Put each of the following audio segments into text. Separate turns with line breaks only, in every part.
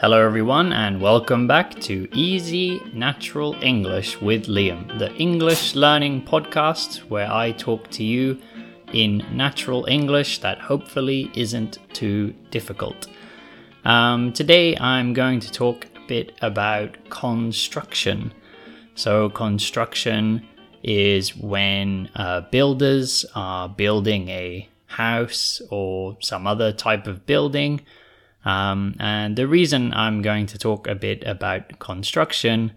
Hello, everyone, and welcome back to Easy Natural English with Liam, the English learning podcast where I talk to you in natural English that hopefully isn't too difficult. Um, today, I'm going to talk a bit about construction. So, construction is when uh, builders are building a house or some other type of building. Um, and the reason I'm going to talk a bit about construction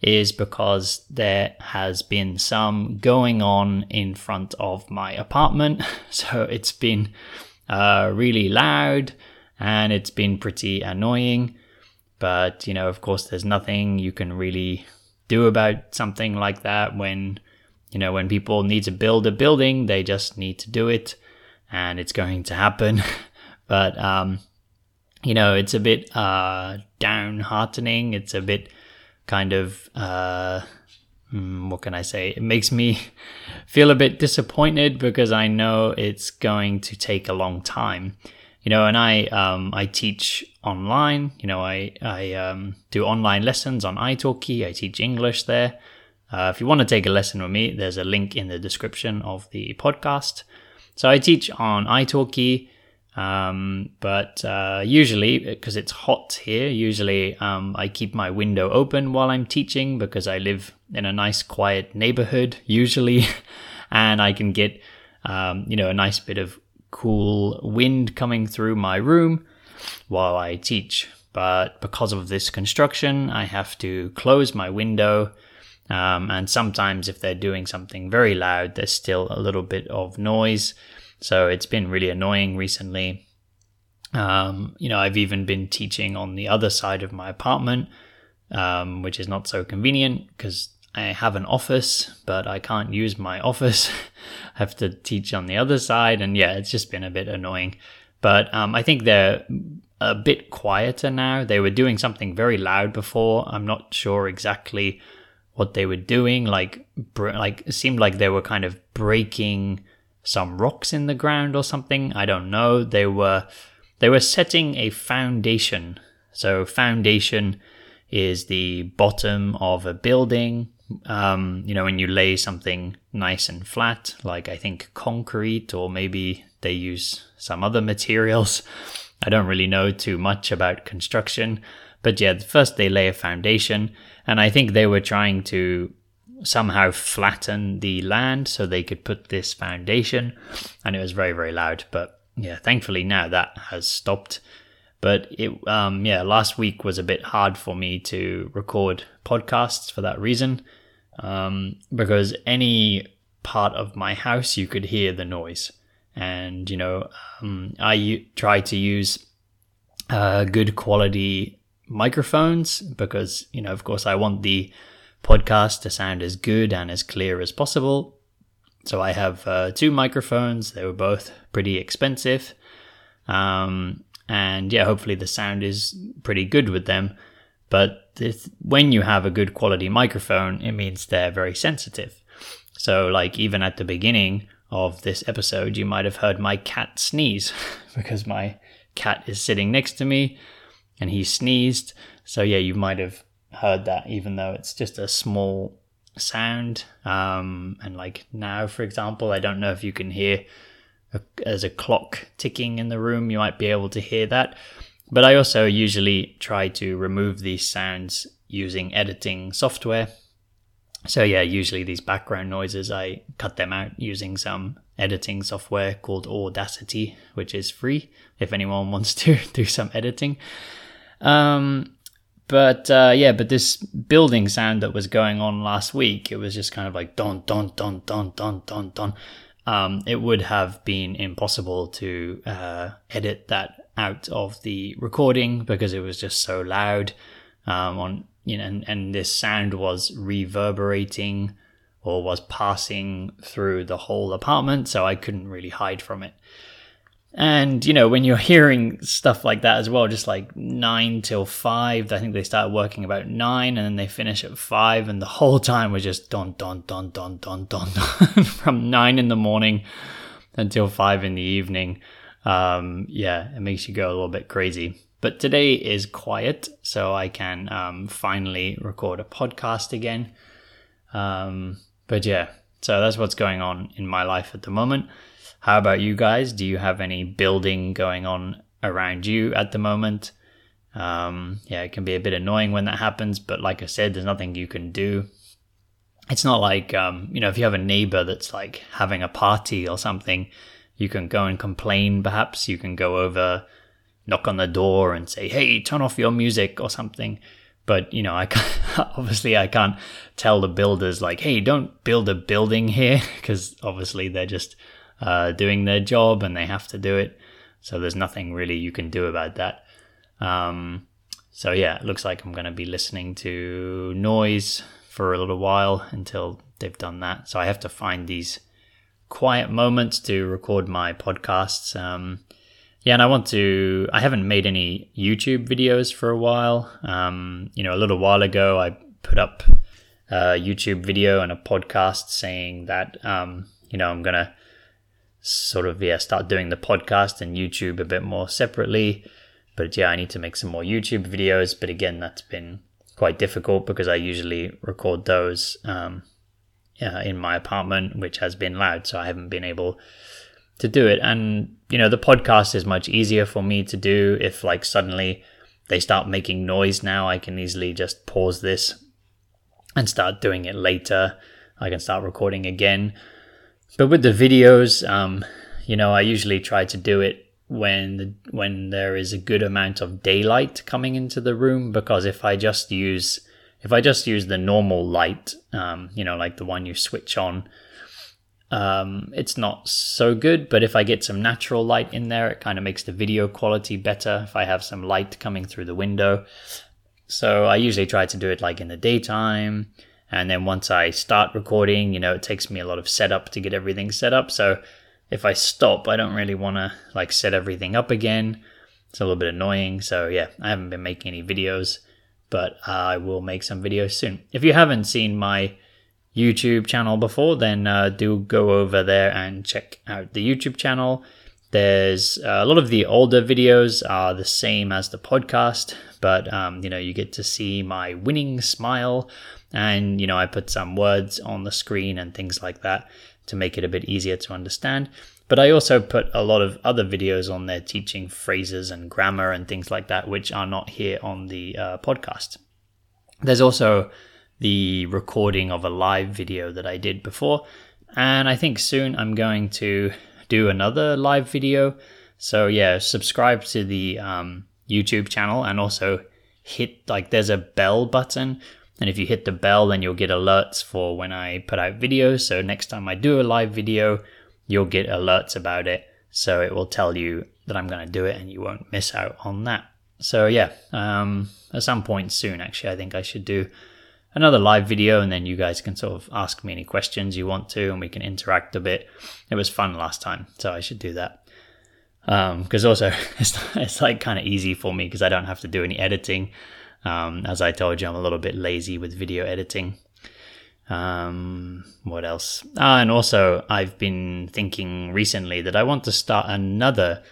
is because there has been some going on in front of my apartment. So it's been uh, really loud and it's been pretty annoying. But, you know, of course, there's nothing you can really do about something like that when, you know, when people need to build a building, they just need to do it and it's going to happen. but, um, you know, it's a bit uh, downheartening. It's a bit kind of, uh, hmm, what can I say? It makes me feel a bit disappointed because I know it's going to take a long time. You know, and I um, I teach online. You know, I I um, do online lessons on italki. I teach English there. Uh, if you want to take a lesson with me, there's a link in the description of the podcast. So I teach on italki. Um, but uh, usually, because it's hot here, usually um, I keep my window open while I'm teaching because I live in a nice, quiet neighborhood, usually, and I can get, um, you know, a nice bit of cool wind coming through my room while I teach. But because of this construction, I have to close my window. Um, and sometimes, if they're doing something very loud, there's still a little bit of noise. So it's been really annoying recently. Um, you know, I've even been teaching on the other side of my apartment, um, which is not so convenient because I have an office, but I can't use my office. I have to teach on the other side, and yeah, it's just been a bit annoying. But um, I think they're a bit quieter now. They were doing something very loud before. I'm not sure exactly what they were doing. Like, br- like it seemed like they were kind of breaking some rocks in the ground or something. I don't know. They were they were setting a foundation. So foundation is the bottom of a building. Um, you know, when you lay something nice and flat, like I think concrete, or maybe they use some other materials. I don't really know too much about construction, but yeah, first they lay a foundation, and I think they were trying to somehow flatten the land so they could put this foundation. And it was very very loud but yeah thankfully now that has stopped. But it um yeah last week was a bit hard for me to record podcasts for that reason um because any part of my house you could hear the noise. And you know um, i u- try to use uh, good quality microphones because you know of course i want the podcast to sound as good and as clear as possible. So I have uh, two microphones. They were both pretty expensive. Um, and yeah, hopefully the sound is pretty good with them. But this, when you have a good quality microphone, it means they're very sensitive. So, like, even at the beginning of this episode, you might have heard my cat sneeze because my cat is sitting next to me and he sneezed. So, yeah, you might have heard that, even though it's just a small sound. Um, and like now, for example, I don't know if you can hear as a clock ticking in the room, you might be able to hear that. But I also usually try to remove these sounds using editing software. So, yeah, usually these background noises, I cut them out using some editing software called Audacity, which is free if anyone wants to do some editing. Um, but uh, yeah, but this building sound that was going on last week, it was just kind of like don don don don don don don. Um, it would have been impossible to uh, edit that out of the recording because it was just so loud. Um, on you know, and, and this sound was reverberating or was passing through the whole apartment, so I couldn't really hide from it. And, you know, when you're hearing stuff like that as well, just like nine till five, I think they start working about nine and then they finish at five. And the whole time was just don, don, don, don, don, don, don from nine in the morning until five in the evening. Um, yeah, it makes you go a little bit crazy. But today is quiet, so I can um, finally record a podcast again. Um, but yeah, so that's what's going on in my life at the moment. How about you guys? Do you have any building going on around you at the moment? Um, yeah, it can be a bit annoying when that happens, but like I said, there's nothing you can do. It's not like, um, you know, if you have a neighbor that's like having a party or something, you can go and complain perhaps. You can go over, knock on the door and say, hey, turn off your music or something. But, you know, I obviously I can't tell the builders, like, hey, don't build a building here, because obviously they're just uh, doing their job and they have to do it. So there's nothing really you can do about that. Um, so yeah, it looks like I'm going to be listening to noise for a little while until they've done that. So I have to find these quiet moments to record my podcasts. Um, yeah, and I want to. I haven't made any YouTube videos for a while. Um, you know, a little while ago, I put up a YouTube video and a podcast saying that um, you know I'm gonna sort of yeah start doing the podcast and YouTube a bit more separately. But yeah, I need to make some more YouTube videos. But again, that's been quite difficult because I usually record those um, in my apartment, which has been loud, so I haven't been able to do it. And you know, the podcast is much easier for me to do if like suddenly they start making noise now, I can easily just pause this and start doing it later. I can start recording again. But with the videos, um, you know, I usually try to do it when when there is a good amount of daylight coming into the room because if I just use if I just use the normal light, um, you know, like the one you switch on, um, it's not so good. But if I get some natural light in there, it kind of makes the video quality better. If I have some light coming through the window, so I usually try to do it like in the daytime. And then once I start recording, you know, it takes me a lot of setup to get everything set up. So if I stop, I don't really want to like set everything up again. It's a little bit annoying. So yeah, I haven't been making any videos but I will make some videos soon. If you haven't seen my YouTube channel before, then uh, do go over there and check out the YouTube channel. There's uh, a lot of the older videos are the same as the podcast, but um, you know you get to see my winning smile, and you know I put some words on the screen and things like that to make it a bit easier to understand. But I also put a lot of other videos on there teaching phrases and grammar and things like that, which are not here on the uh, podcast. There's also the recording of a live video that I did before. And I think soon I'm going to do another live video. So, yeah, subscribe to the um, YouTube channel and also hit like there's a bell button. And if you hit the bell, then you'll get alerts for when I put out videos. So, next time I do a live video, you'll get alerts about it. So it will tell you that I'm going to do it and you won't miss out on that. So yeah, um, at some point soon, actually, I think I should do another live video and then you guys can sort of ask me any questions you want to and we can interact a bit. It was fun last time, so I should do that. Um because um, also, it's, it's like kind of easy for me because I don't have to do any editing. Um, as I told you, I'm a little bit lazy with video editing. Um, what else? Ah, and also, I've been thinking recently that I want to start another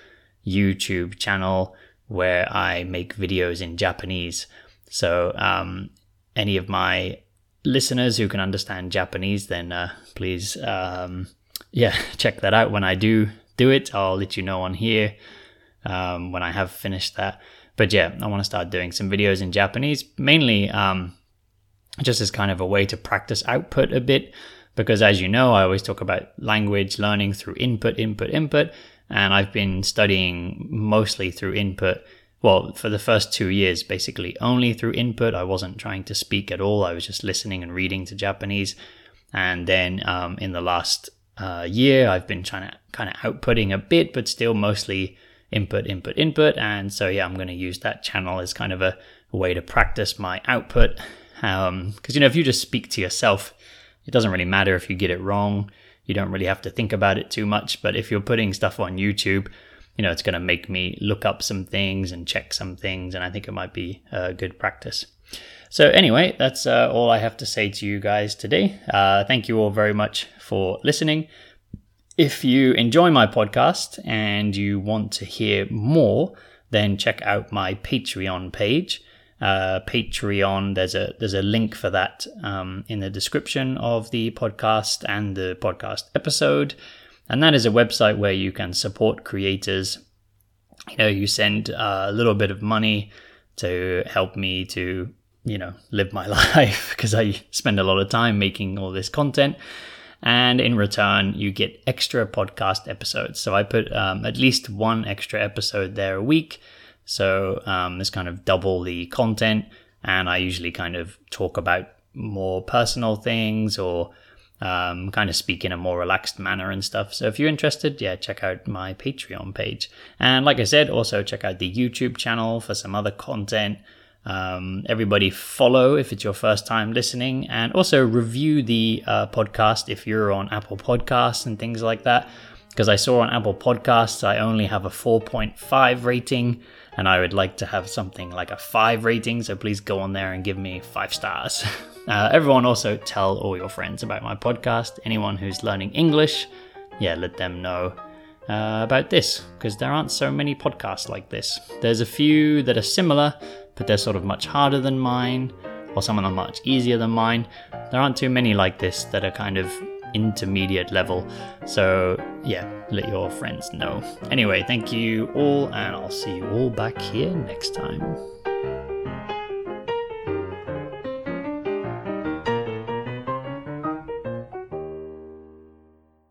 YouTube channel where I make videos in Japanese. So, um, any of my listeners who can understand Japanese, then uh, please, um, yeah, check that out. When I do do it, I'll let you know on here um, when I have finished that. But yeah, I want to start doing some videos in Japanese, mainly um, just as kind of a way to practice output a bit. Because as you know, I always talk about language learning through input, input, input. And I've been studying mostly through input. Well, for the first two years, basically only through input. I wasn't trying to speak at all. I was just listening and reading to Japanese. And then um, in the last uh, year, I've been trying to kind of outputting a bit, but still mostly input, input, input. And so, yeah, I'm going to use that channel as kind of a, way to practice my output because, um, you know, if you just speak to yourself, it doesn't really matter if you get it wrong. You don't really have to think about it too much. But if you're putting stuff on YouTube, you know, it's going to make me look up some things and check some things. And I think it might be a good practice. So, anyway, that's uh, all I have to say to you guys today. Uh, thank you all very much for listening. If you enjoy my podcast and you want to hear more, then check out my Patreon page. Uh, Patreon, there's a there's a link for that um, in the description of the podcast and the podcast episode, and that is a website where you can support creators. You know, you send a little bit of money to help me to you know live my life because I spend a lot of time making all this content. And in return you get extra podcast episodes. So i put um, at least one extra episode there a week. So um, it's kind of double the content. And i usually kind of talk about more personal things or um, kind of speak in a more relaxed manner and stuff. So if you're interested yeah check out my patreon page. And like i said also check out the youtube channel for some other content. Um, everybody follow if it's your first time listening, and also review the uh, podcast if you're on Apple Podcasts and things like that. Because I saw on Apple Podcasts I only have a 4.5 rating, and I would like to have something like a 5 rating, so please go on there and give me 5 stars. Uh, everyone also tell all your friends about my podcast. Anyone who's learning English, yeah, let them know uh, about this because there aren't so many podcasts like this. There's a few that are similar, but they're sort of much harder than mine, or some of them are much easier than mine. There aren't too many like this that are kind of intermediate level. So, yeah, let your friends know. Anyway, thank you all, and I'll see you all back here next time.